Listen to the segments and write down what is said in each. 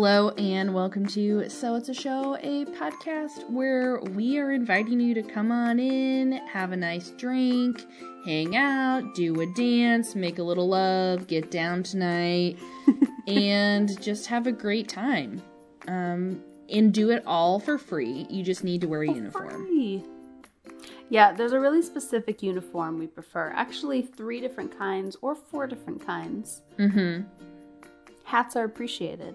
Hello and welcome to So It's a Show, a podcast where we are inviting you to come on in, have a nice drink, hang out, do a dance, make a little love, get down tonight, and just have a great time. Um, and do it all for free. You just need to wear a uniform. Free. Yeah, there's a really specific uniform we prefer. Actually, three different kinds or four different kinds. Mm-hmm. Hats are appreciated.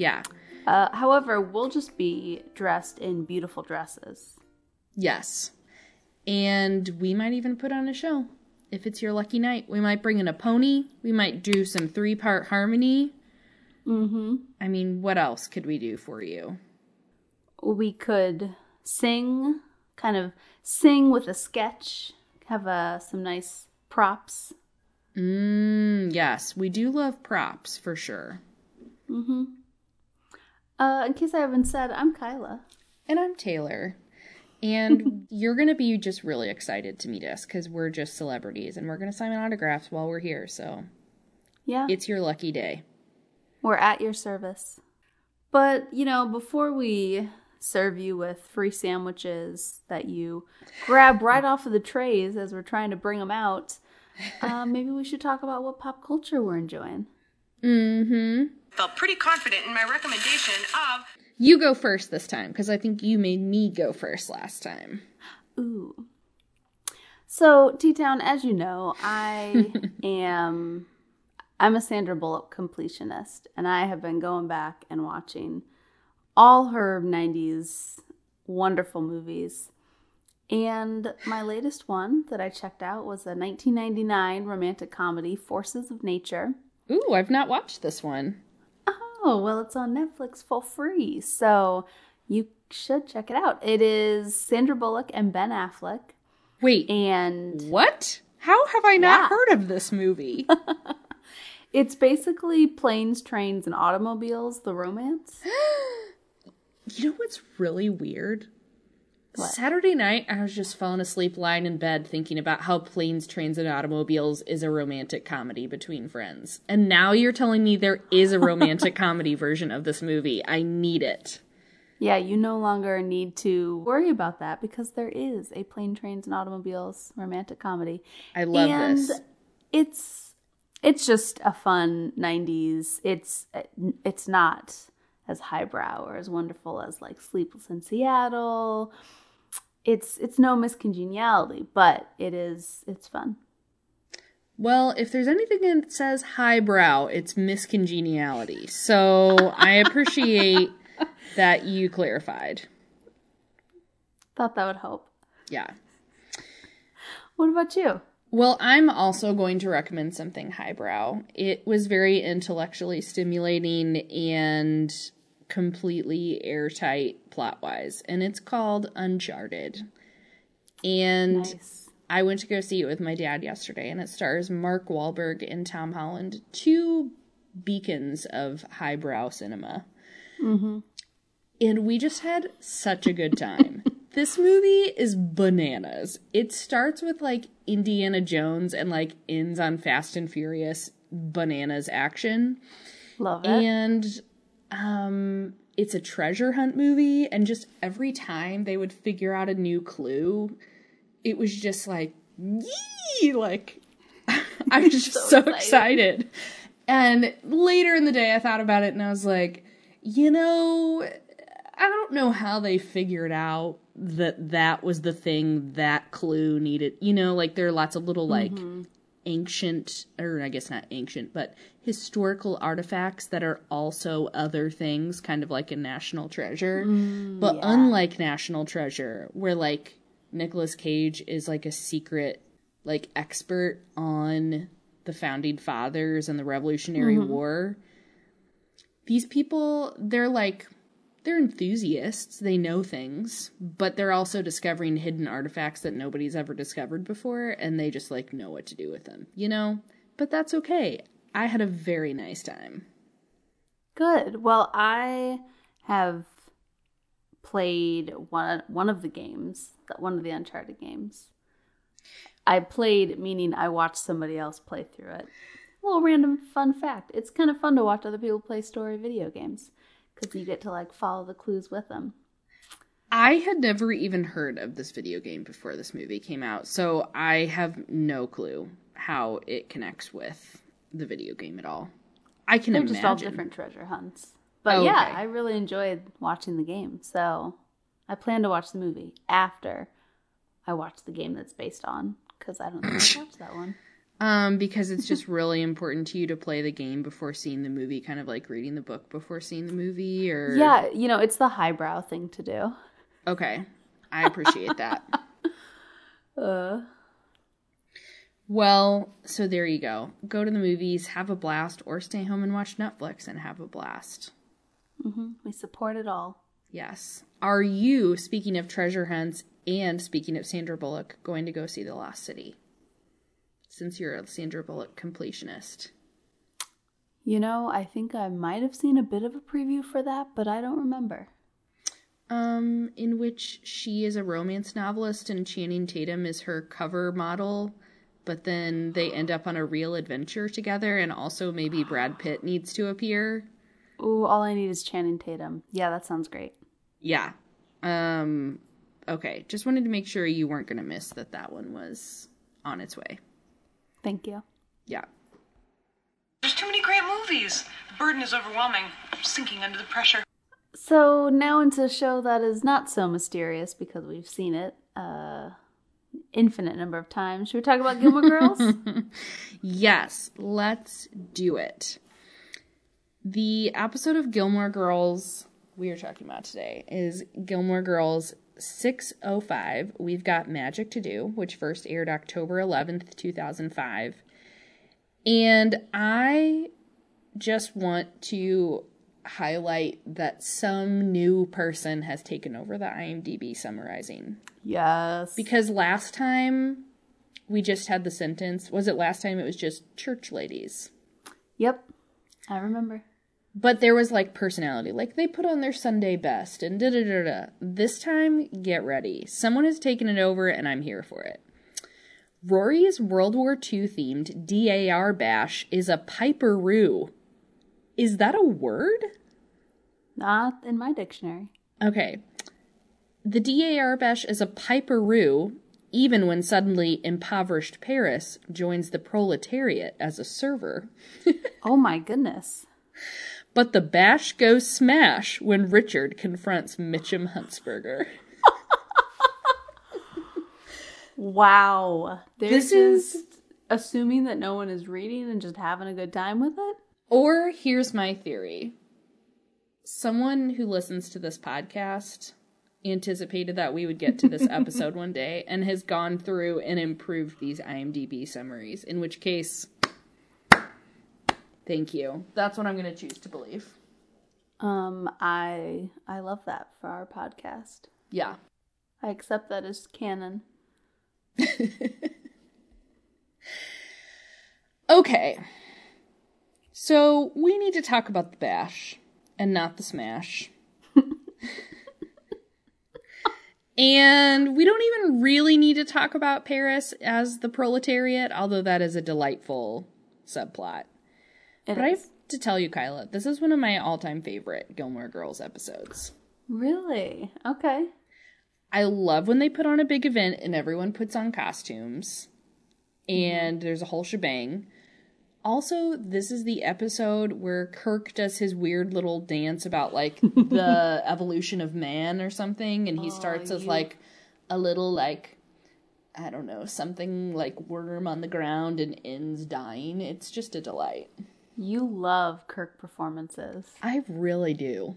Yeah. Uh, however, we'll just be dressed in beautiful dresses. Yes. And we might even put on a show. If it's your lucky night, we might bring in a pony. We might do some three part harmony. Mm-hmm. I mean, what else could we do for you? We could sing, kind of sing with a sketch, have uh, some nice props. Mmm, yes, we do love props for sure. Mm-hmm. Uh, in case I haven't said, I'm Kyla. And I'm Taylor. And you're going to be just really excited to meet us because we're just celebrities and we're going to sign autographs while we're here. So Yeah, it's your lucky day. we're at your service. But, you know, before we serve you with free sandwiches that you grab right off of the trays as we're trying to bring them out, uh, maybe we should talk about what pop culture we're enjoying. Mm hmm. Felt pretty confident in my recommendation of You go first this time because I think you made me go first last time. Ooh. So, T Town, as you know, I am I'm a Sandra Bullock completionist, and I have been going back and watching all her 90s wonderful movies. And my latest one that I checked out was a 1999 romantic comedy, Forces of Nature. Ooh, I've not watched this one. Oh, well, it's on Netflix for free. So you should check it out. It is Sandra Bullock and Ben Affleck. Wait, And what? How have I not Yeah. heard of this movie? It's basically planes, trains, and automobiles, the romance. you know what's really weird? What? Saturday night, I was just falling asleep lying in bed thinking about how Planes, Trains, and Automobiles is a romantic comedy between friends. And now you're telling me there is a romantic comedy version of this movie. I need it. Yeah, you no longer need to worry about that because there is a plane, trains, and automobiles romantic comedy. I love and this. It's it's just a fun 90s. It's it's not as highbrow or as wonderful as like Sleepless in Seattle. It's it's no Miss Congeniality, but it is it's fun. Well, if there's anything that says highbrow, it's Miss Congeniality. So I appreciate that you clarified. Thought that would help. Yeah. What about you? Well, I'm also going to recommend something highbrow. It was very intellectually stimulating and completely airtight plot wise, and it's called Uncharted. And Nice. I went to go see it with my dad yesterday, and it stars Mark Wahlberg and Tom Holland, two beacons of highbrow cinema. Mm-hmm. And we just had such a good time. this movie is bananas. It starts with like Indiana Jones and like ends on Fast and Furious bananas action. Love it. And um it's a treasure hunt movie and just every time they would figure out a new clue, it was just like yee like I was just so, So excited. excited. And later in the day I thought about it and I was like, you know, I don't know how they figured out that that was the thing that clue needed. You know, like there are lots of little like ancient or I guess not ancient, but historical artifacts that are also other things, kind of like a national treasure. Mm, but yeah. unlike National Treasure, where like Nicolas Cage is like a secret like expert on the founding fathers and the Revolutionary mm-hmm. War. These people, they're like they're enthusiasts. They know things, but they're also discovering hidden artifacts that nobody's ever discovered before, and they just like know what to do with them, you know? But that's okay. I had a very nice time. Good. Well, I have played one one of the games, one of the Uncharted games. I played, meaning I watched somebody else play through it. little random fun fact: it's kind of fun to watch other people play story video games because you get to like follow the clues with them. I had never even heard of this video game before this movie came out, so I have no clue how it connects with the video game at all. I can They're imagine. just all different treasure hunts. But Oh, yeah, okay. I really enjoyed watching the game. So I plan to watch the movie after I watch the game that's based on because I don't think I've watched that one. Um, because it's just really important to you to play the game before seeing the movie, kind of like reading the book before seeing the movie, or Yeah, you know, it's the highbrow thing to do. Okay, I appreciate that. Uh, Well, so there you go. Go to the movies, have a blast, or stay home and watch Netflix and have a blast. Mhm. we support it all. Yes. Are you, speaking of treasure hunts and speaking of Sandra Bullock, going to go see The Lost City? Since you're a Sandra Bullock completionist. You know, I think I might have seen a bit of a preview for that, but I don't remember. Um, in which she is a romance novelist and Channing Tatum is her cover model, but then they end up on a real adventure together, and also maybe Brad Pitt needs to appear. Ooh, all I need is Channing Tatum. Yeah, that sounds great. Yeah. Um, okay. Just wanted to make sure you weren't going to miss that that one was on its way. Thank you. Yeah. There's too many great movies. The burden is overwhelming. I'm sinking under the pressure. So now into a show that is not so mysterious because we've seen it uh infinite number of times. Should we talk about Gilmore Girls? Yes, let's do it. The episode of Gilmore Girls we are talking about today is Gilmore Girls 605. We've got Magic to Do, which first aired October 11th, 2005. And I just want to highlight that some new person has taken over the IMDb summarizing. yes. Because last time we just had the sentence. Was it last time it was just church ladies? Yep. I remember. But there was like personality. Like they put on their Sunday best and da da da da. This time, get ready. Someone has taken it over and I'm here for it. Rory's World War II themed DAR bash is a piperoo. Is that a word? Not in my dictionary. Okay. The DAR bash is a piperoo, even when suddenly impoverished Paris joins the proletariat as a server. Oh my goodness. But the bash goes smash when Richard confronts Mitchum Huntzberger. Wow. They're This is- assuming that no one is reading and just having a good time with it. Or here's my theory someone who listens to this podcast anticipated that we would get to this episode one day and has gone through and improved these IMDb summaries, in which case, thank you. That's what I'm going to choose to believe. Um, I I love that for our podcast. Yeah. I accept that as canon. Okay. So we need to talk about the bash and not the smash. and we don't even really need to talk about Paris as the proletariat, although that is a delightful subplot. It But I have to tell you, Kyla, this is one of my all time favorite Gilmore Girls episodes. Really? Okay. I love when they put on a big event and everyone puts on costumes and mm-hmm. there's a whole shebang. Also, this is the episode where Kirk does his weird little dance about like the evolution of man or something and he starts as you- like a little like I don't know, something like worm on the ground and ends dying. It's just a delight. You love Kirk performances. I really do.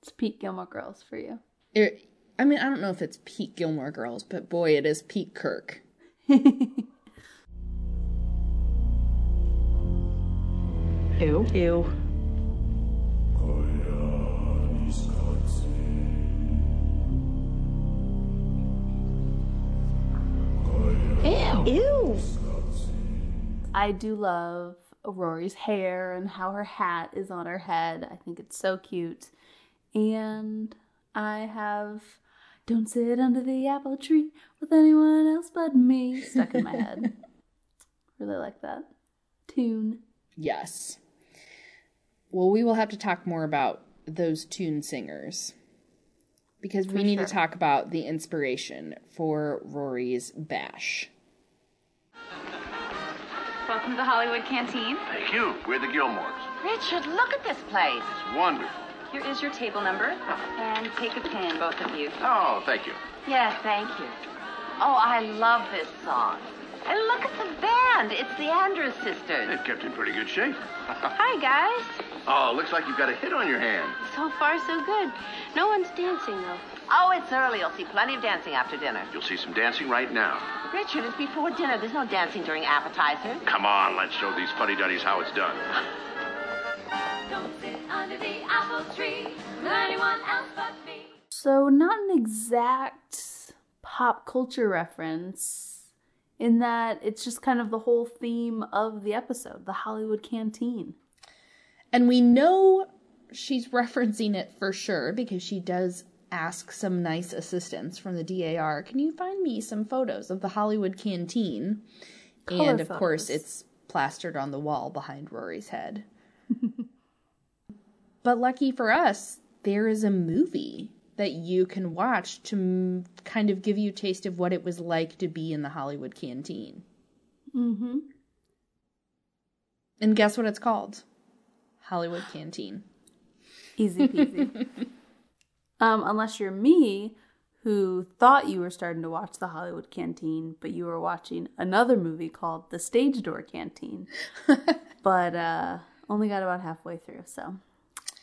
It's Pete Gilmore Girls for you. It, I mean, I don't know if it's Pete Gilmore Girls, but boy, it is Pete Kirk. Ew. Ew. Ew. Ew. I do love Rory's hair and how her hat is on her head. I think it's so cute. And I have Don't Sit Under the Apple Tree with anyone else but me stuck in my head. really like that tune. Yes. Well, we will have to talk more about those tune singers because we need sure. to talk about the inspiration for Rory's bash. Welcome to the Hollywood Canteen. Thank you. We're the Gilmores. Richard, look at this place. It's wonderful. Here is your table number. And take a pen, both of you. Oh, thank you. Yes, thank you. Oh, I love this song. And look at the band. It's the Andrews sisters. They've kept in pretty good shape. Hi, guys. oh, looks like you've got a hit on your hand. So far, so good. No one's dancing, though. Oh, it's early. You'll see plenty of dancing after dinner. You'll see some dancing right now. Richard, it's before dinner. There's no dancing during appetizers. Come on, let's show these fuddy-duddies how it's done. Don't sit under the apple tree with anyone else but me. So, not an exact pop culture reference in that it's just kind of the whole theme of the episode, the Hollywood canteen. And we know she's referencing it for sure because she does ask some nice assistance from the DAR. Can you find me some photos of the Hollywood canteen? Color and of course, it's plastered on the wall behind Rory's head. but lucky for us, there is a movie that you can watch to m- kind of give you a taste of what it was like to be in the Hollywood canteen. Mm-hmm. And guess what it's called? Hollywood Canteen. Easy peasy. um, unless you're me, who thought you were starting to watch the Hollywood Canteen, but you were watching another movie called The Stage Door Canteen. but uh, only got about halfway through, so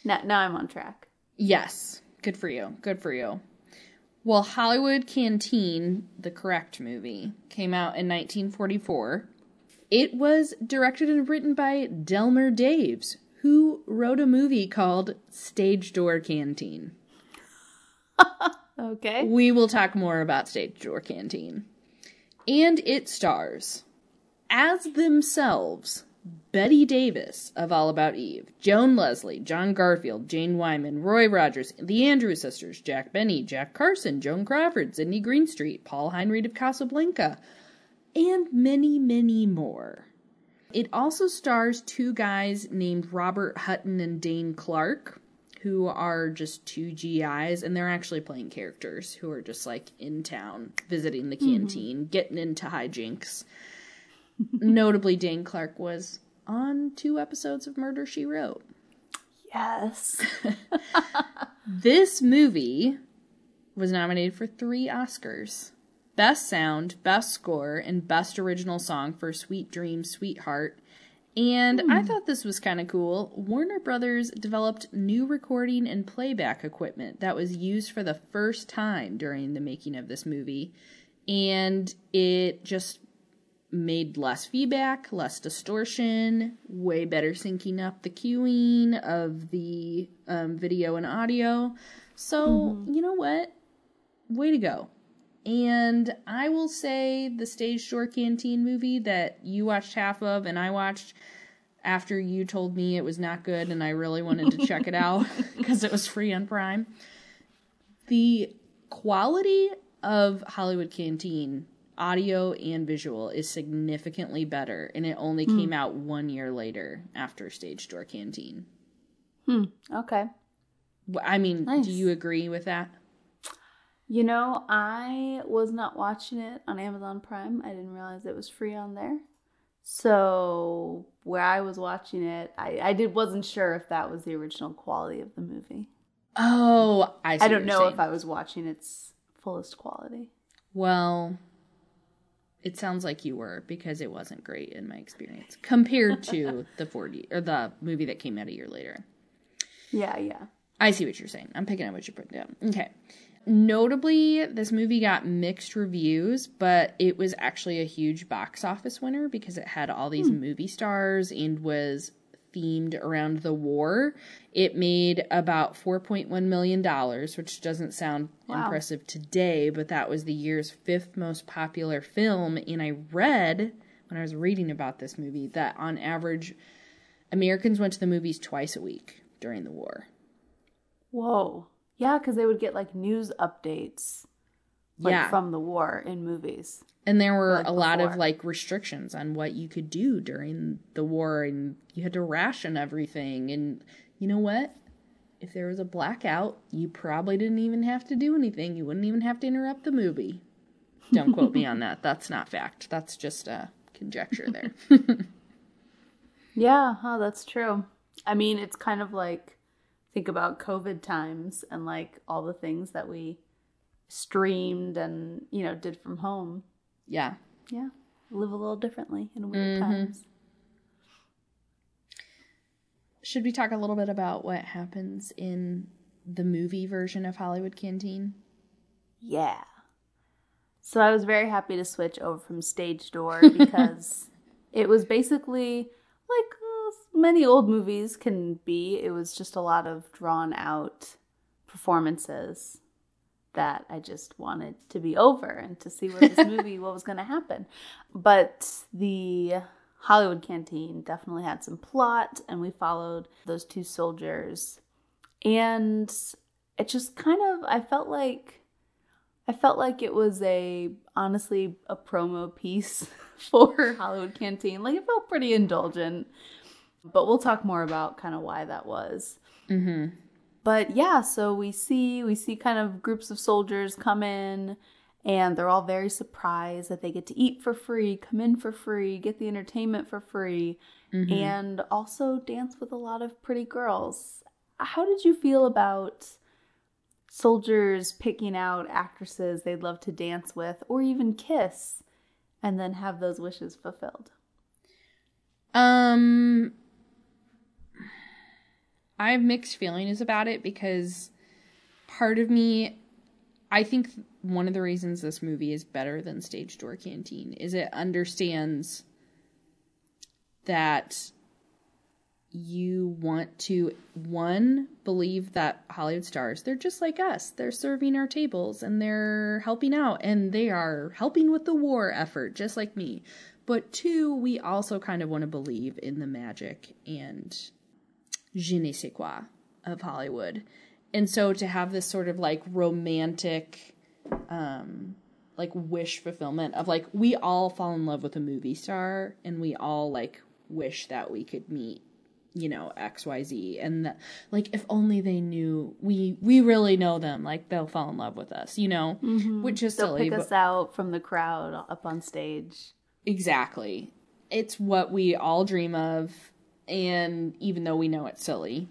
now, now I'm on track. Yes. Good for you. Good for you. Well, Hollywood Canteen, the correct movie, came out in 1944. It was directed and written by Delmer Daves, who wrote a movie called Stage Door Canteen. Okay. We will talk more about Stage Door Canteen. And it stars, as themselves, Bette Davis of All About Eve, Joan Leslie, John Garfield, Jane Wyman, Roy Rogers, the Andrews sisters, Jack Benny, Jack Carson, Joan Crawford, Sidney Greenstreet, Paul Henreid of Casablanca, and many, many more. It also stars two guys named Robert Hutton and Dane Clark, who are just two GIs, and they're actually playing characters who are just like in town visiting the mm-hmm. canteen, getting into hijinks. Notably, Dane Clark was on two episodes of Murder She Wrote. Yes. This movie was nominated for three Oscars Best Sound, Best Score, and Best Original Song for Sweet Dream, Sweetheart. And I thought this was kind of cool. Warner Brothers developed new recording and playback equipment that was used for the first time during the making of this movie. And it just made less feedback, less distortion, way better syncing up the cueing of the um, video and audio. So, you know what? Way to go. And I will say the Stage Door Canteen movie that you watched half of and I watched after you told me it was not good and I really wanted to check it out because it was free on Prime. The quality of Hollywood Canteen, audio and visual, is significantly better, and it only came out one year later after Stage Door Canteen. Hmm, okay. I mean, Nice. do you agree with that? You know, I was not watching it on Amazon Prime. I didn't realize it was free on there. So where I was watching it, I, I did wasn't sure if that was the original quality of the movie. Oh, I see I don't know saying. if I was watching its fullest quality. Well, it sounds like you were because it wasn't great in my experience compared to the 40 or the movie that came out a year later. Yeah, yeah. I see what you're saying. I'm picking up what you're putting down. Okay. Notably, this movie got mixed reviews, but it was actually a huge box office winner because it had all these hmm. movie stars and was themed around the war. It made about $4.1 million, which doesn't sound Wow. impressive today, but that was the year's fifth most popular film. And I read when I was reading about this movie that on average, Americans went to the movies twice a week during the war. Whoa. Yeah, because they would get like news updates like Yeah. from the war in movies. And there were like a lot of like restrictions on what you could do during the war, and you had to ration everything. And you know what? If there was a blackout, you probably didn't even have to do anything. You wouldn't even have to interrupt the movie. Don't quote me on that. That's not fact. That's just a conjecture there. Yeah, oh, that's true. I mean, it's kind of like think about COVID times and like all the things that we streamed and, you know, did from home. yeah. Yeah. Live a little differently in weird Mm-hmm. times. Should we talk a little bit about what happens in the movie version of Hollywood Canteen? Yeah. So I was very happy to switch over from Stage Door because it was basically like many old movies can be. It was just a lot of drawn out performances that I just wanted to be over and to see what this movie what was going to happen. But the Hollywood Canteen definitely had some plot and we followed those two soldiers and it just kind of I felt like I felt like it was a honestly a promo piece for Hollywood Canteen. Like it felt pretty indulgent. But we'll talk more about kind of why that was. Mm-hmm. But yeah, so we see we see kind of groups of soldiers come in and they're all very surprised that they get to eat for free, come in for free, get the entertainment for free, and also dance with a lot of pretty girls. How did you feel about soldiers picking out actresses they'd love to dance with or even kiss and then have those wishes fulfilled? Um, I have mixed feelings about it because part of me, I think one of the reasons this movie is better than Stage Door Canteen is it understands that you want to one believe that Hollywood stars they're just like us. They're serving our tables and they're helping out and they are helping with the war effort just like me. But two we also kind of want to believe in the magic and je ne sais quoi of Hollywood? And so to have this sort of like romantic um like wish fulfillment of like we all fall in love with a movie star and we all like wish that we could meet you know xyz and that, like if only they knew we we really know them like they'll fall in love with us you know? Which is They'll silly pick but- us out from the crowd up on stage. exactly. It's what we all dream of and even though we know it's silly.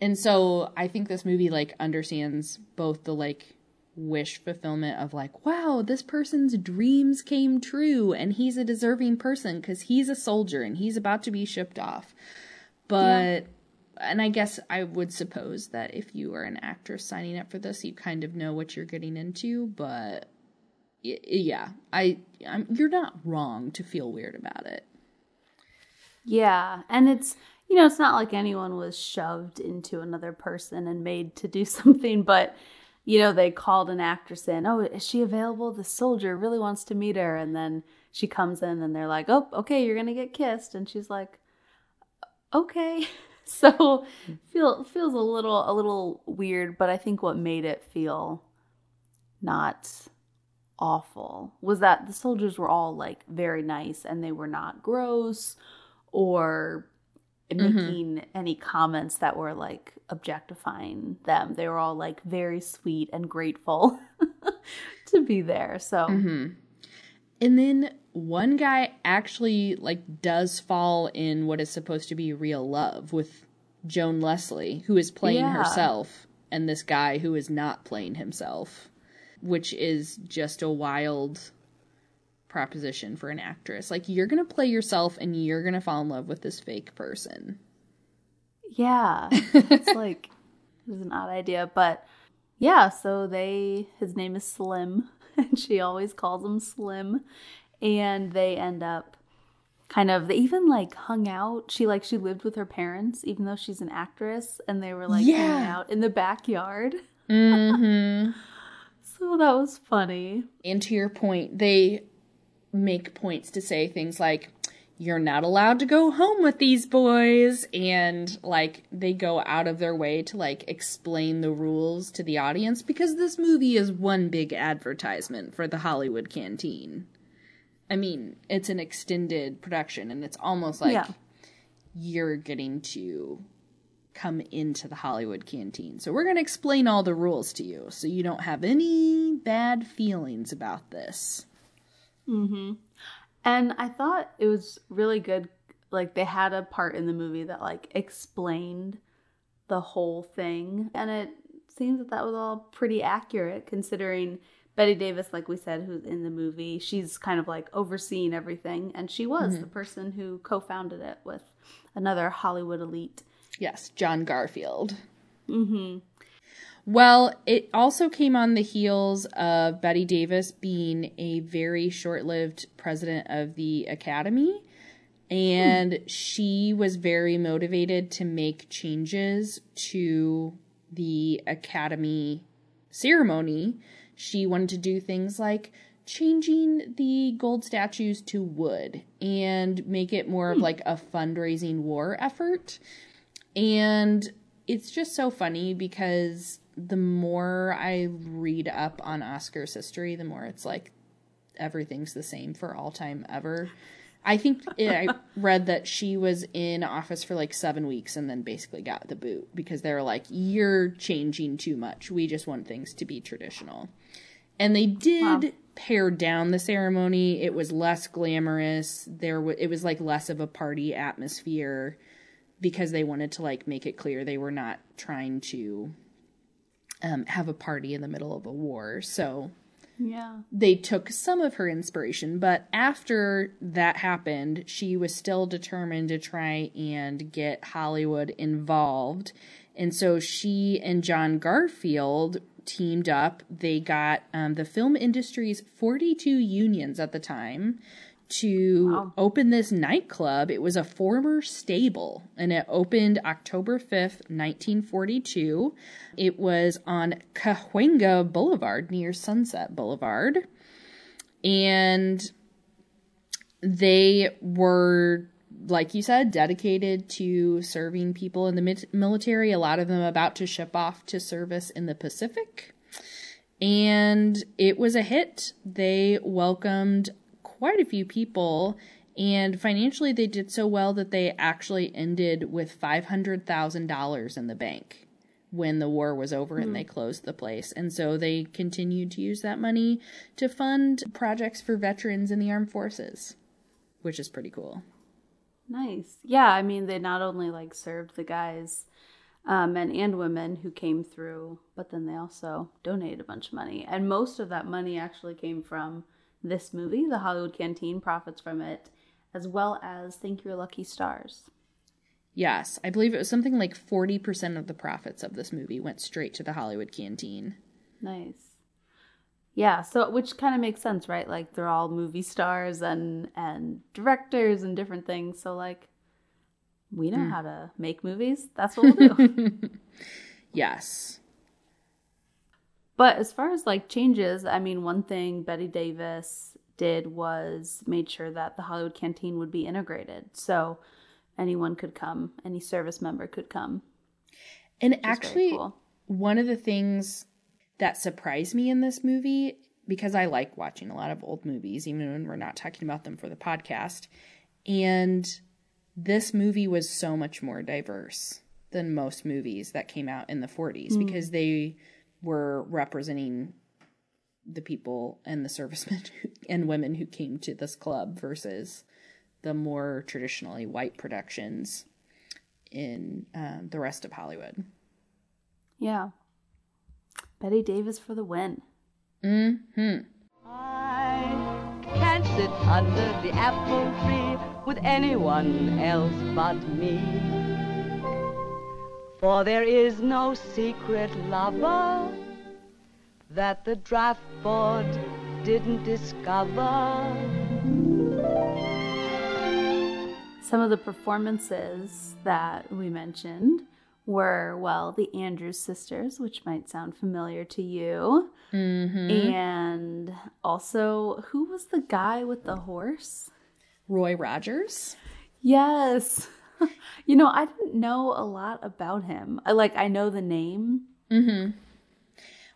And so i think this movie like understands both the like wish fulfillment of like wow this person's dreams came true and he's a deserving person because he's a soldier and he's about to be shipped off. But and i guess i would suppose that if you are an actress signing up for this you kind of know what you're getting into but yeah i I'm, you're not wrong to feel weird about it Yeah, and it's you know it's not like anyone was shoved into another person and made to do something, but you know they called an actress in. Oh, is she available? The soldier really wants to meet her, and then she comes in and they're like, "Oh, okay, you're gonna get kissed," and she's like, "Okay." So feel feels a little a little weird, but I think what made it feel not awful was that the soldiers were all like very nice and they were not gross or mm-hmm. making any comments that were like objectifying them. They were all like very sweet and grateful to be there. So mm-hmm. and then one guy actually like does fall in what is supposed to be real love with joan leslie who is playing Yeah. herself and this guy who is not playing himself which is just a wild proposition for an actress like you're gonna play yourself and you're gonna fall in love with this fake person yeah, it's like it was an odd idea, but yeah. So they his name is Slim, and she always calls him Slim, and they end up kind of they even like hung out. She like she lived with her parents, even though she's an actress, and they were like hanging Yeah. out in the backyard. mm-hmm So that was funny. and to your point, they make points to say things like, you're not allowed to go home with these boys and like they go out of their way to like explain the rules to the audience because this movie is one big advertisement for the Hollywood canteen. I mean, it's an extended production and it's almost like Yeah. you're getting to come into the Hollywood canteen. So we're going to explain all the rules to you so you don't have any bad feelings about this. And I thought it was really good. Like they had a part in the movie that like explained the whole thing, and it seems that that was all pretty accurate considering Bette Davis, like we said, who's in the movie. She's kind of like overseeing everything, and she was the person who co-founded it with another Hollywood elite. Yes, John Garfield. Mm-hmm. Well, it also came on the heels of Bette Davis being a very short lived president of the Academy. And hmm. she was very motivated to make changes to the Academy ceremony. She wanted to do things like changing the gold statues to wood and make it more of hmm. like a fundraising war effort. And it's just so funny because the more I read up on Oscar's history, the more it's like everything's the same for all time ever. I think I read that she was in office for like seven weeks and then basically got the boot because they were like, "You're changing too much. We just want things to be traditional." And they did pare down the ceremony. It was less glamorous. There, w- it was like less of a party atmosphere because they wanted to like make it clear they were not trying to um, have a party in the middle of a war. So Yeah. they took some of her inspiration, but after that happened, she was still determined to try and get Hollywood involved. And so she and John Garfield teamed up. They got um, the film industry's 42 unions at the time to open this nightclub. It was a former stable and it opened October 5th, 1942. It was on Cahuenga Boulevard near Sunset Boulevard. And they were, like you said, dedicated to serving people in the military, a lot of them about to ship off to service in the Pacific. And it was a hit. They welcomed quite a few people, and financially, they did so well that they actually ended with $500,000 in the bank when the war was over and they closed the place. And so they continued to use that money to fund projects for veterans in the armed forces, which is pretty cool. Nice. Yeah, I mean, they not only like served the guys, uh, men and women who came through, but then they also donated a bunch of money. And most of that money actually came from this movie, The Hollywood Canteen profits from it, as well as Thank Your Lucky Stars. Yes, I believe it was something like 40% of the profits of this movie went straight to the Hollywood canteen. Nice. Yeah, so which kind of makes sense, right? Like they're all movie stars and and directors and different things. So like we know hmm. how to make movies. That's what we'll do. Yes. But as far as like changes, I mean, one thing Bette Davis did was made sure that the Hollywood Canteen would be integrated. So anyone could come, any service member could come. And which is very actually, cool. one of the things that surprised me in this movie, because I like watching a lot of old movies, even when we're not talking about them for the podcast, and this movie was so much more diverse than most movies that came out in the 40s hmm. because they were representing the people and the servicemen and women who came to this club versus the more traditionally white productions in um, the rest of Hollywood. Yeah. Bette Davis for the win. I can't sit under the apple tree with anyone else but me. For there is no secret lover that the draft board didn't discover. Some of the performances that we mentioned were, well, the Andrews sisters, which might sound familiar to you. Mm-hmm. And also, who was the guy with the horse? Roy Rogers. Yes. you know, I didn't know a lot about him. I like I know the name.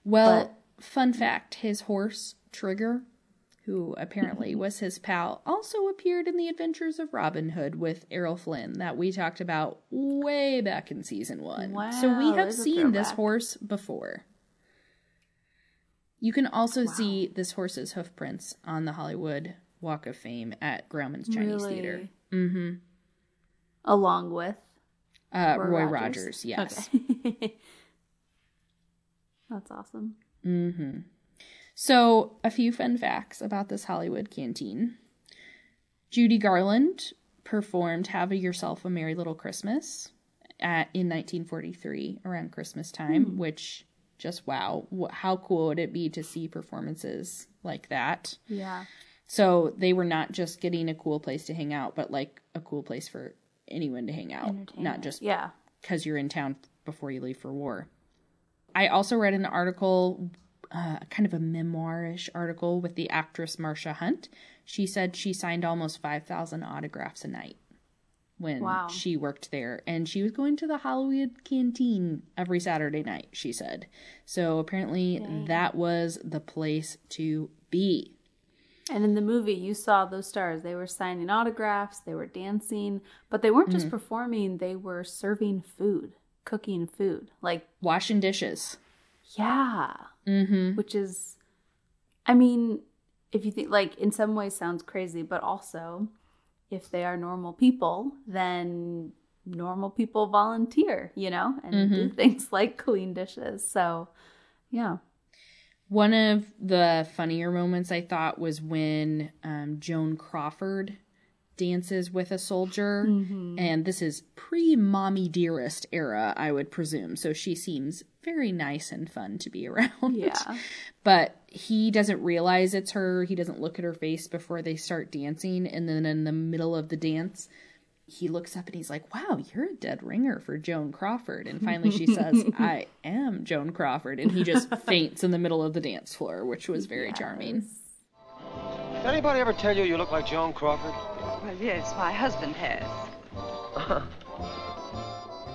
Well, fun fact his horse, Trigger, who apparently was his pal, also appeared in the adventures of Robin Hood with Errol Flynn that we talked about way back in season one. so we have seen this horse before. You can also see this horse's hoof prints on the Hollywood Walk of Fame at Grauman's Chinese Really? Theater. Mm-hmm. Along with Uh, Roy Roy, Rogers? Rogers, yes. Okay. That's awesome. So, a few fun facts about this Hollywood canteen. Judy Garland performed Have Yourself a Merry Little Christmas at, in 1943 around Christmas time, which just wow. How cool would it be to see performances like that? Yeah. So, they were not just getting a cool place to hang out, but like a cool place for anyone to hang out, not just Yeah. because you're in town before you leave for war. I also read an article, uh, kind of a memoirish article with the actress Marsha Hunt. She said she signed almost 5,000 autographs a night when Wow. she worked there. And she was going to the Hollywood canteen every Saturday night, she said. So apparently that was the place to be. And in the movie, you saw those stars. They were signing autographs, they were dancing, but they weren't just Mm-hmm. performing, they were serving food, cooking food. Like, Washing dishes. yeah. Mm-hmm. Which is, I mean, if you think, like, in some ways sounds crazy, but also, if they are normal people, then normal people volunteer, you know, and do Mm-hmm. things like clean dishes. So, yeah. One of the funnier moments I thought was when um, Joan Crawford dances with a soldier. And this is pre Mommie Dearest era, I would presume. So she seems very nice and fun to be around. Yeah. but he doesn't realize it's her. He doesn't look at her face before they start dancing. And then in the middle of the dance, he looks up and he's like, Wow, you're a dead ringer for Joan Crawford. And finally she says, I am Joan Crawford. And he just faints in the middle of the dance floor, which was very charming. Did anybody ever tell you you look like Joan Crawford? Well, yes, my husband has.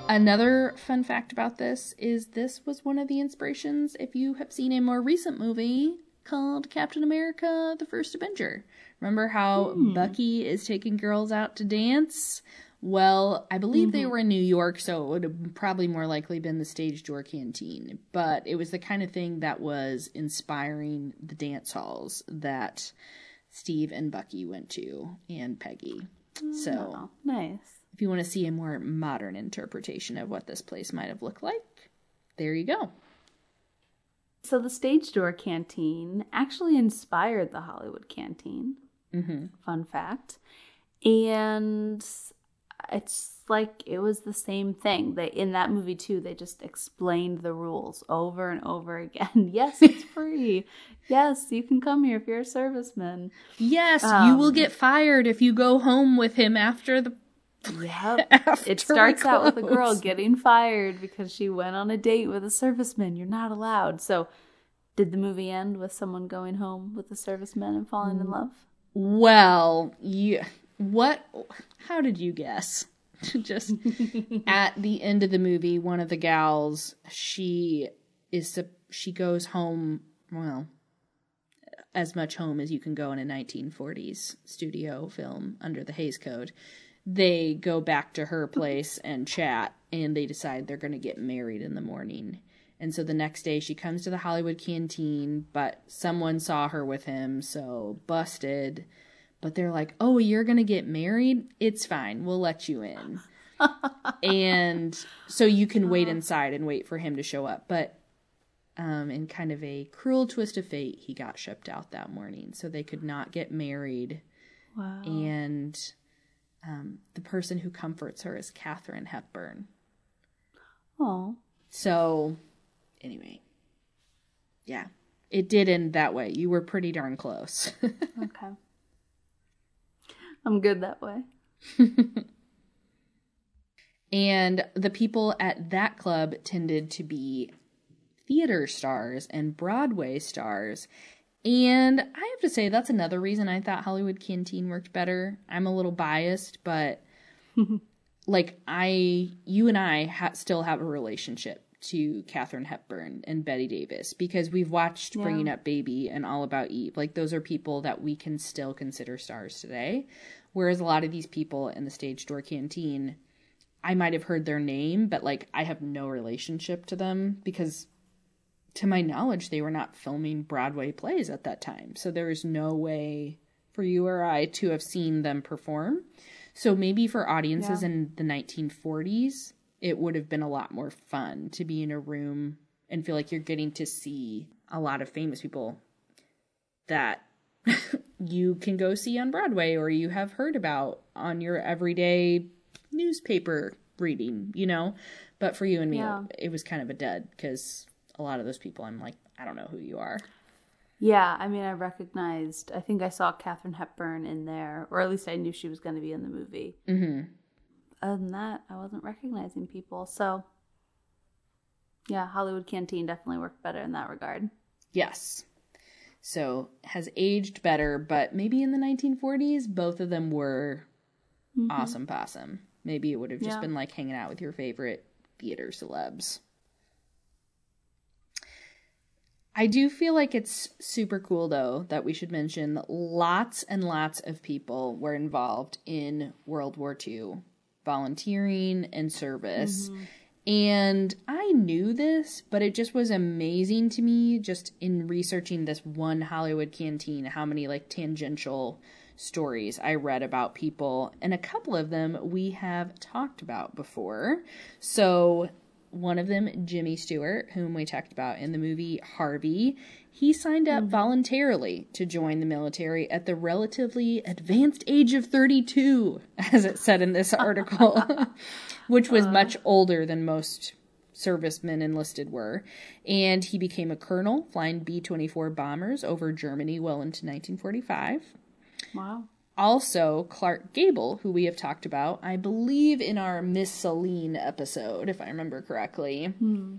Another fun fact about this is this was one of the inspirations if you have seen a more recent movie called Captain America the First Avenger. Remember how hmm. Bucky is taking girls out to dance? Well, I believe they mm-hmm. were in New York, so it would have probably more likely been the stage door canteen. But it was the kind of thing that was inspiring the dance halls that Steve and Bucky went to, and Peggy. So Oh, nice. if you want to see a more modern interpretation of what this place might have looked like, there you go. So the stage door canteen actually inspired the Hollywood canteen. Mm-hmm. Fun fact. And it's like it was the same thing. They in that movie too, they just explained the rules over and over again. yes, it's free. yes, you can come here if you're a serviceman. Yes, you will Um, get fired if you go home with him after the. Yep. After It starts out with a girl getting fired because she went on a date with a serviceman. You're not allowed. So, did the movie end with someone going home with a serviceman and falling Mm. in love? Well, you what? How did you guess? Just at the end of the movie, one of the gals she is she goes home. Well, as much home as you can go in a 1940s studio film under the Hays Code. They go back to her place and chat, and they decide they're going to get married in the morning. And so the next day she comes to the Hollywood canteen, but someone saw her with him, so busted. But they're like, oh, you're going to get married? It's fine. We'll let you in. and so you can wait inside and wait for him to show up. But um, in kind of a cruel twist of fate, he got shipped out that morning. So they could not get married. Wow. And um, the person who comforts her is Katharine Hepburn. Oh, So, anyway, yeah, it did end that way. You were pretty darn close. okay. I'm good that way. and the people at that club tended to be theater stars and Broadway stars. And I have to say, that's another reason I thought Hollywood Canteen worked better. I'm a little biased, but like, I, you and I ha- still have a relationship to Katharine Hepburn and Bette Davis because we've watched Yeah. Bringing Up Baby and All About Eve. Like, those are people that we can still consider stars today. Whereas a lot of these people in the stage door canteen, I might have heard their name, but like, I have no relationship to them because to my knowledge, they were not filming Broadway plays at that time. So there is no way for you or I to have seen them perform. So maybe for audiences Yeah. in the 1940s, it would have been a lot more fun to be in a room and feel like you're getting to see a lot of famous people that you can go see on Broadway or you have heard about on your everyday newspaper reading, you know? But for you and me, Yeah. it was kind of a dud because a lot of those people, I'm like, I don't know who you are. Yeah, I mean, I recognized. I think I saw Katharine Hepburn in there, or at least I knew she was going to be in the movie. Mm-hmm. Other than that, I wasn't recognizing people. So, yeah, Hollywood Canteen definitely worked better in that regard. Yes. So has aged better, but maybe in the 1940s, both of them were mm-hmm. awesome possum. Maybe it would have just Yeah. been like hanging out with your favorite theater celebs. I do feel like it's super cool though that we should mention lots and lots of people were involved in World War II, volunteering and service. Mm-hmm. And I knew this, but it just was amazing to me just in researching this one Hollywood canteen, how many like tangential stories I read about people. And a couple of them we have talked about before. So, one of them, Jimmy Stewart, whom we talked about in the movie Harvey, he signed up mm-hmm. voluntarily to join the military at the relatively advanced age of 32, as it said in this article, which was uh-huh. much older than most servicemen enlisted were. And he became a colonel flying B 24 bombers over Germany well into 1945 Wow. Also Clark Gable, who we have talked about, I believe in our Miss Celine episode, if I remember correctly. Hmm.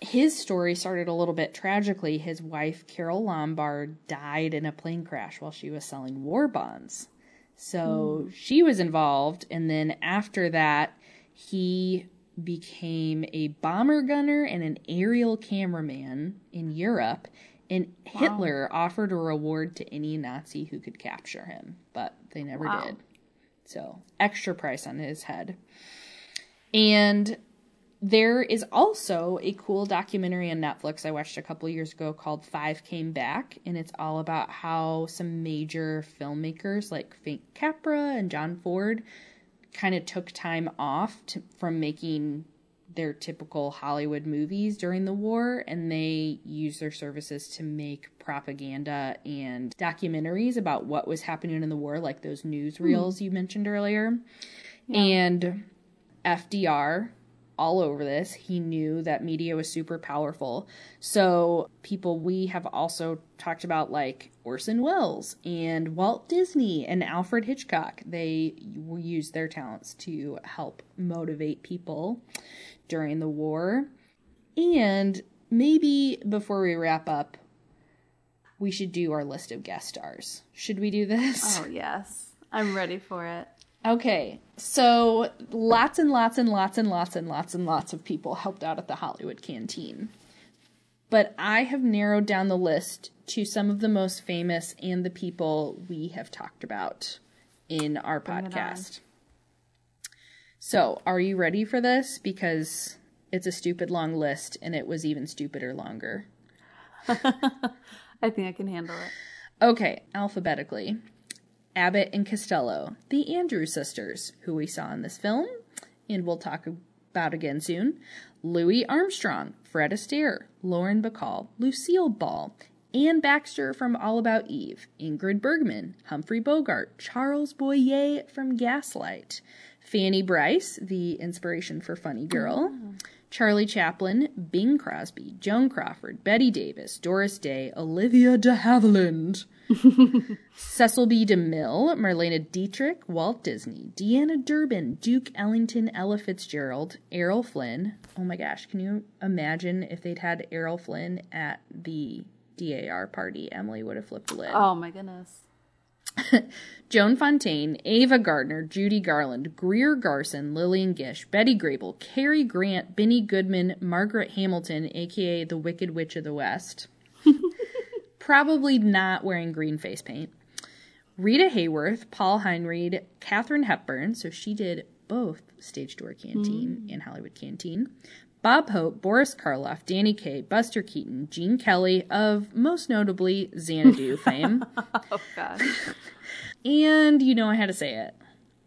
His story started a little bit tragically. His wife, Carole Lombard, died in a plane crash while she was selling war bonds. So hmm. she was involved, and then after that, he became a bomber gunner and an aerial cameraman in Europe. And Hitler offered a reward to any Nazi who could capture him, but they never Wow. did. So, extra price on his head. And there is also a cool documentary on Netflix I watched a couple years ago called Five Came Back, and it's all about how some major filmmakers like Frank Capra and John Ford kind of took time off to, from making their typical Hollywood movies during the war, and they used their services to make propaganda and documentaries about what was happening in the war, like those newsreels you mentioned earlier. And FDR all over this. He knew that media was super powerful. So, people we have also talked about, like Orson Welles and Walt Disney and Alfred Hitchcock, they used their talents to help motivate people during the war. And maybe before we wrap up, we should do our list of guest stars. Should we do this? Oh, yes. I'm ready for it. Okay, so lots and lots and lots and lots and lots and lots of people helped out at the Hollywood Canteen. But I have narrowed down the list to some of the most famous and the people we have talked about in our on. podcast. So, are you ready for this? Because it's a stupid long list and it was even stupider longer. I think I can handle it. Okay, alphabetically. Abbott and Costello, the Andrews sisters, who we saw in this film, and we'll talk about again soon. Louis Armstrong, Fred Astaire, Lauren Bacall, Lucille Ball, Anne Baxter from All About Eve, Ingrid Bergman, Humphrey Bogart, Charles Boyer from Gaslight, Fanny Brice, the inspiration for Funny Girl, oh. Charlie Chaplin, Bing Crosby, Joan Crawford, Bette Davis, Doris Day, Olivia de Havilland, Cecil B. DeMille, Marlene Dietrich, Walt Disney, Deanna Durbin, Duke Ellington, Ella Fitzgerald, Errol Flynn. Oh my gosh, can you imagine if they'd had Errol Flynn at the DAR party, Emily would have flipped a lid. Oh my goodness. Joan Fontaine, Ava Gardner, Judy Garland, Greer Garson, Lillian Gish, Betty Grable, Cary Grant, Benny Goodman, Margaret Hamilton, aka the Wicked Witch of the West. Probably not wearing green face paint. Rita Hayworth, Paul Henreid, Katharine Hepburn, so she did both Stage Door Canteen mm. and Hollywood Canteen. Bob Hope, Boris Karloff, Danny Kaye, Buster Keaton, Gene Kelly of most notably Xanadu fame. Oh gosh. And you know I had to say it.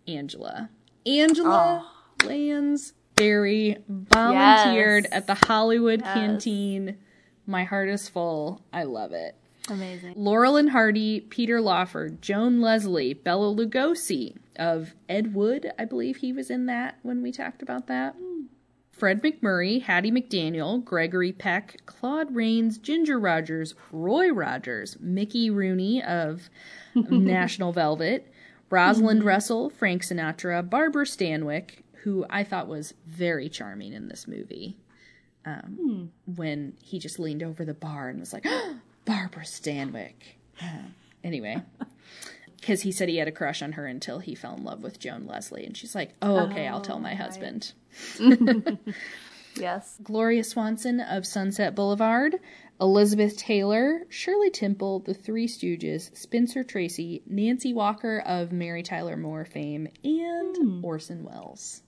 Angela. Angela oh. Lansbury volunteered Yes. at the Hollywood Yes. Canteen. My heart is full. I love it. Amazing. Laurel and Hardy, Peter Lawford, Joan Leslie, Bela Lugosi of Ed Wood. I believe he was in that when we talked about that. Fred MacMurray, Hattie McDaniel, Gregory Peck, Claude Rains, Ginger Rogers, Roy Rogers, Mickey Rooney of National Velvet, Rosalind Russell, Frank Sinatra, Barbara Stanwyck, who I thought was very charming in this movie. Um, When he just leaned over the bar and was like, Barbara Stanwyck. Uh, anyway, because he said he had a crush on her until he fell in love with Joan Leslie. And she's like, oh, okay, I'll tell my oh, husband. Yes. Gloria Swanson of Sunset Boulevard, Elizabeth Taylor, Shirley Temple, The Three Stooges, Spencer Tracy, Nancy Walker of Mary Tyler Moore fame, and hmm. Orson Welles.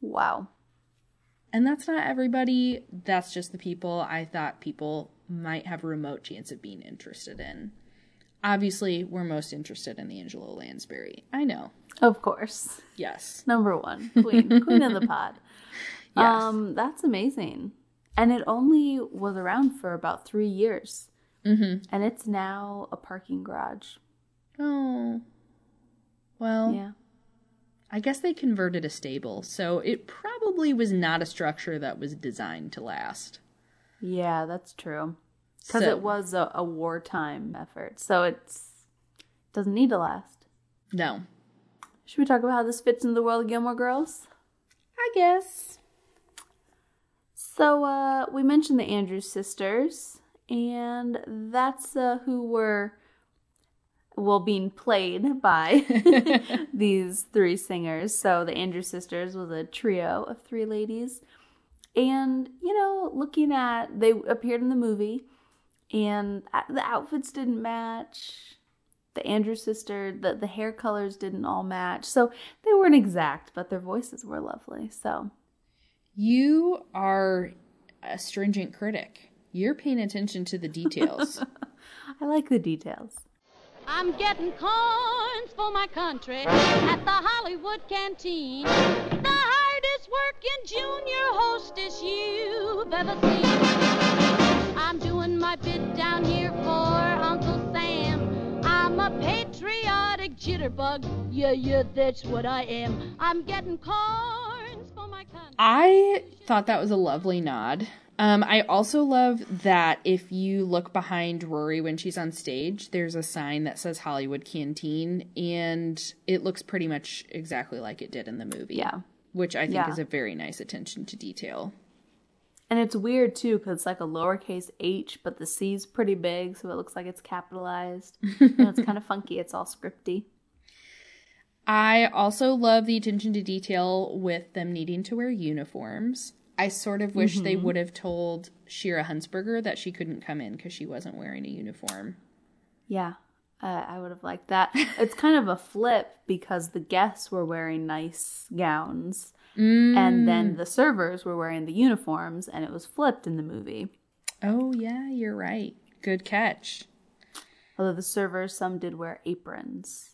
Wow. And that's not everybody, that's just the people I thought people might have a remote chance of being interested in. Obviously, we're most interested in the Angela Lansbury. I know. Of course. Yes. Number one. Queen. Queen of the pod. Yes. Um, that's amazing. And it only was around for about three years. Mm-hmm. And it's now a parking garage. Oh. Well, Yeah. I guess they converted a stable, so it probably was not a structure that was designed to last. Yeah, that's true. Because So- it was a, a wartime effort. So it's doesn't need to last. No. Should we talk about how this fits into the world of Gilmore Girls? I guess. So uh, we mentioned the Andrews sisters, and that's uh, who were well being played by these three singers. So the Andrews sisters was a trio of three ladies, and you know, looking at they appeared in the movie, and uh, the outfits didn't match. The Andrew sister, the the hair colors didn't all match, so they weren't exact, but their voices were lovely. So You are a stringent critic. You're paying attention to the details. I like the details. I'm getting corns for my country at the Hollywood canteen. The hardest working junior hostess you've ever seen. I'm doing my bit down here for Uncle Sam. I'm a patriotic jitterbug. Yeah, yeah, that's what I am. I'm getting corns for my country. I thought that was a lovely nod. Um, I also love that if you look behind Rory when she's on stage, there's a sign that says Hollywood Canteen, and it looks pretty much exactly like it did in the movie. Yeah. Which I think Yeah. is a very nice attention to detail. And it's weird too because it's like a lowercase h, but the C's pretty big, so it looks like it's capitalized. and it's kind of funky. It's all scripty. I also love the attention to detail with them needing to wear uniforms. I sort of wish they would have told Shira Huntzberger that she couldn't come in because she wasn't wearing a uniform. Yeah, uh, I would have liked that. it's kind of a flip because the guests were wearing nice gowns, and then the servers were wearing the uniforms, and it was flipped in the movie. Oh, yeah, you're right. Good catch. Although the servers, some did wear aprons.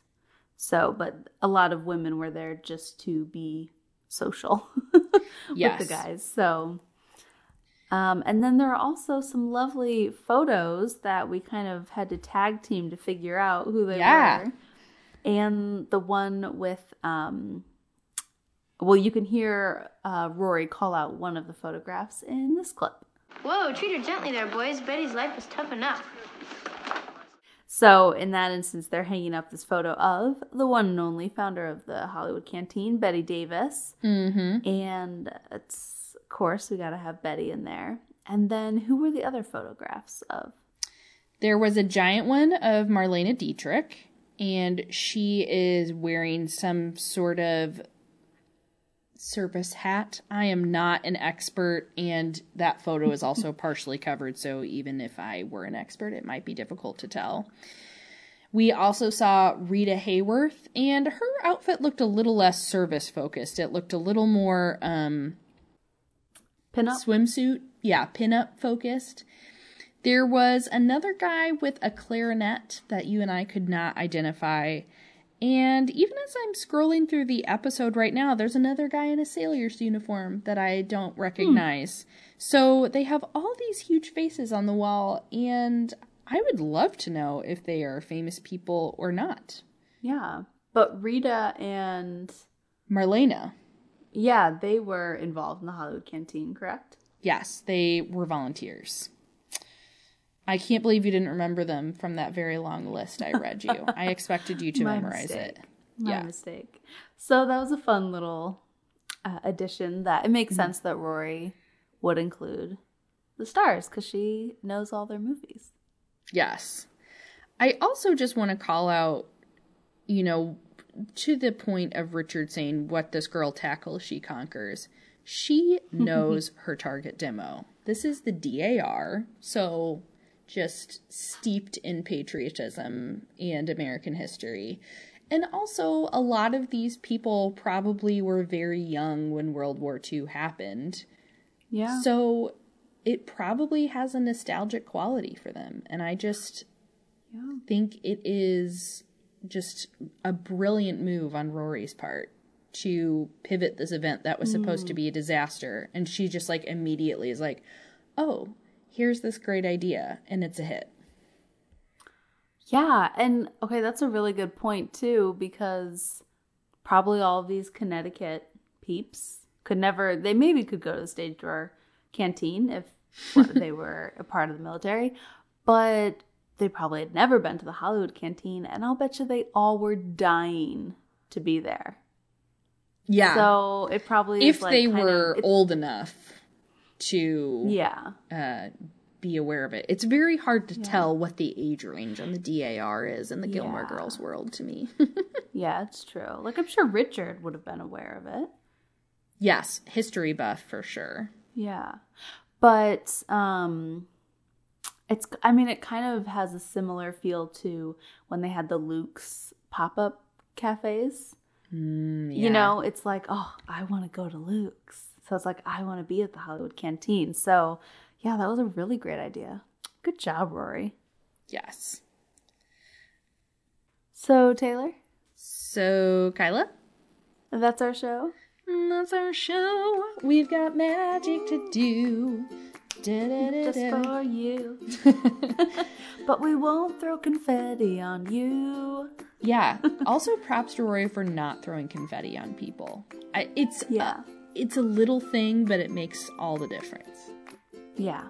So, but a lot of women were there just to be social Yes. with the guys. So, um, and then there are also some lovely photos that we kind of had to tag team to figure out who they Yeah. were. And the one with, um, well, you can hear uh, Rory call out one of the photographs in this clip. Whoa, treat her gently there, boys. Bette's life was tough enough. So, in that instance, they're hanging up this photo of the one and only founder of the Hollywood Canteen, Bette Davis. Mm-hmm. And it's, of course, we got to have Betty in there. And then who were the other photographs of? There was a giant one of Marlene Dietrich, and she is wearing some sort of service hat. I am not an expert, and that photo is also partially covered, so even if I were an expert, it might be difficult to tell. We also saw Rita Hayworth, and her outfit looked a little less service focused. It looked a little more um, Pinup? swimsuit, yeah, pinup focused. There was another guy with a clarinet that you and I could not identify. And even as I'm scrolling through the episode right now, there's another guy in a sailor's uniform that I don't hmm. recognize. So they have all these huge faces on the wall, and I would love to know if they are famous people or not. Yeah. But Rita and Marlene. Yeah, they were involved in the Hollywood Canteen, correct? Yes, they were volunteers. I can't believe you didn't remember them from that very long list I read you. I expected you to memorize mistake. it. My yeah. mistake. So that was a fun little uh, addition that it makes sense that Rory would include the stars because she knows all their movies. Yes. I also just want to call out, you know, to the point of Richard saying, What this girl tackles, she conquers. She knows her target demo. This is the DAR, so just steeped in patriotism and American history. And also, a lot of these people probably were very young when World War II happened. Yeah. So it probably has a nostalgic quality for them. And I just Yeah. think it is just a brilliant move on Rory's part to pivot this event that was supposed to mm. be a disaster. And she just like immediately is like, oh, here's this great idea. And it's a hit. Yeah, and okay, that's a really good point too because probably all of these Connecticut peeps could never they maybe could go to the stage door canteen if they were a part of the military, but they probably had never been to the Hollywood canteen and I'll bet you they all were dying to be there. Yeah. So it probably if like they kind of- were old enough to yeah. uh, be aware of it. It's very hard to tell what the age range on the DAR is in the Gilmore Yeah. Girls world to me. Yeah, it's true. Like I'm sure Richard would have been aware of it. yes, history buff for sure. Yeah. But um it's I mean it kind of has a similar feel to when they had the Luke's pop-up cafes. Mm, You know, it's like, "Oh, I want to go to Luke's." So it's like, "I want to be at the Hollywood Canteen." So, yeah, that was a really great idea. Good job, Rory. Yes. So, Taylor, So, Kyla? that's our show. Mm, that's our show. We've got magic to do. Just for you. but we won't throw confetti on you. Yeah. Also, props to Rory for not throwing confetti on people. I, it's uh, Yeah. It's a little thing, but it makes all the difference. Yeah,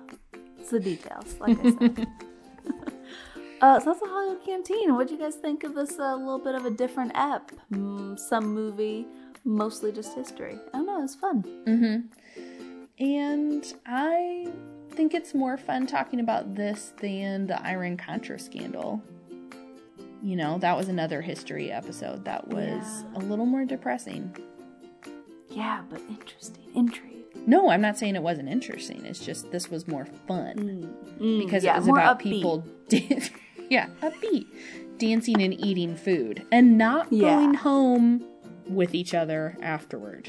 it's the details, like I said. uh, so that's the Hollywood Canteen. What do you guys think of this uh, little bit of a different ep? Mm, some movie, mostly just history. I don't know, it was fun. Mm-hmm. And I think it's more fun talking about this than the Iran Contra scandal. You know, that was another history episode that was Yeah. a little more depressing. Yeah, but interesting, intrigue. No, I'm not saying it wasn't interesting. It's just this was more fun because Mm, yeah, it was about upbeat. people, dan- yeah, upbeat, dancing and eating food, and not Yeah. going home with each other afterward.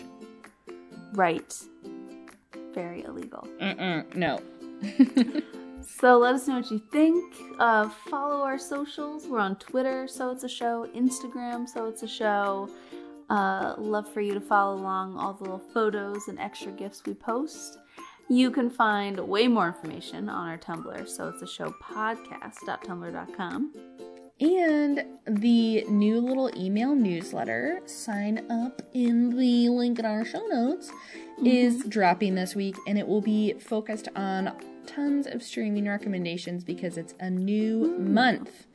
Right. Very illegal. Mm-mm, no. So let us know what you think. Uh, follow our socials. We're on Twitter, so it's a show. Instagram, so it's a show. Uh, love for you to follow along all the little photos and extra gifts we post. You can find way more information on our Tumblr, so it's a show podcast.tumblr.com. And the new little email newsletter, sign up in the link in our show notes, is dropping this week and it will be focused on tons of streaming recommendations because it's a new month.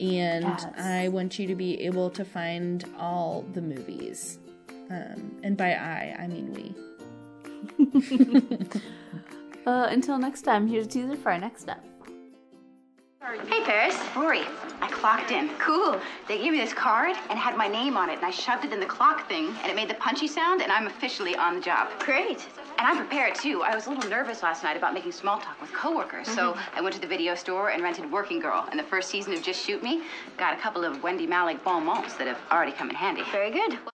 And Yes. I want you to be able to find all the movies. Um, and by I, I mean we. Uh, until next time, here's a teaser for our next step. Hey, Paris. Rory, I clocked in. Cool. They gave me this card and had my name on it, and I shoved it in the clock thing, and it made the punchy sound, and I'm officially on the job. Great. And I'm prepared, too. I was a little nervous last night about making small talk with coworkers, so mm-hmm. I went to the video store and rented Working Girl. And the first season of Just Shoot Me got a couple of Wendie Malick bon mots that have already come in handy. Very good.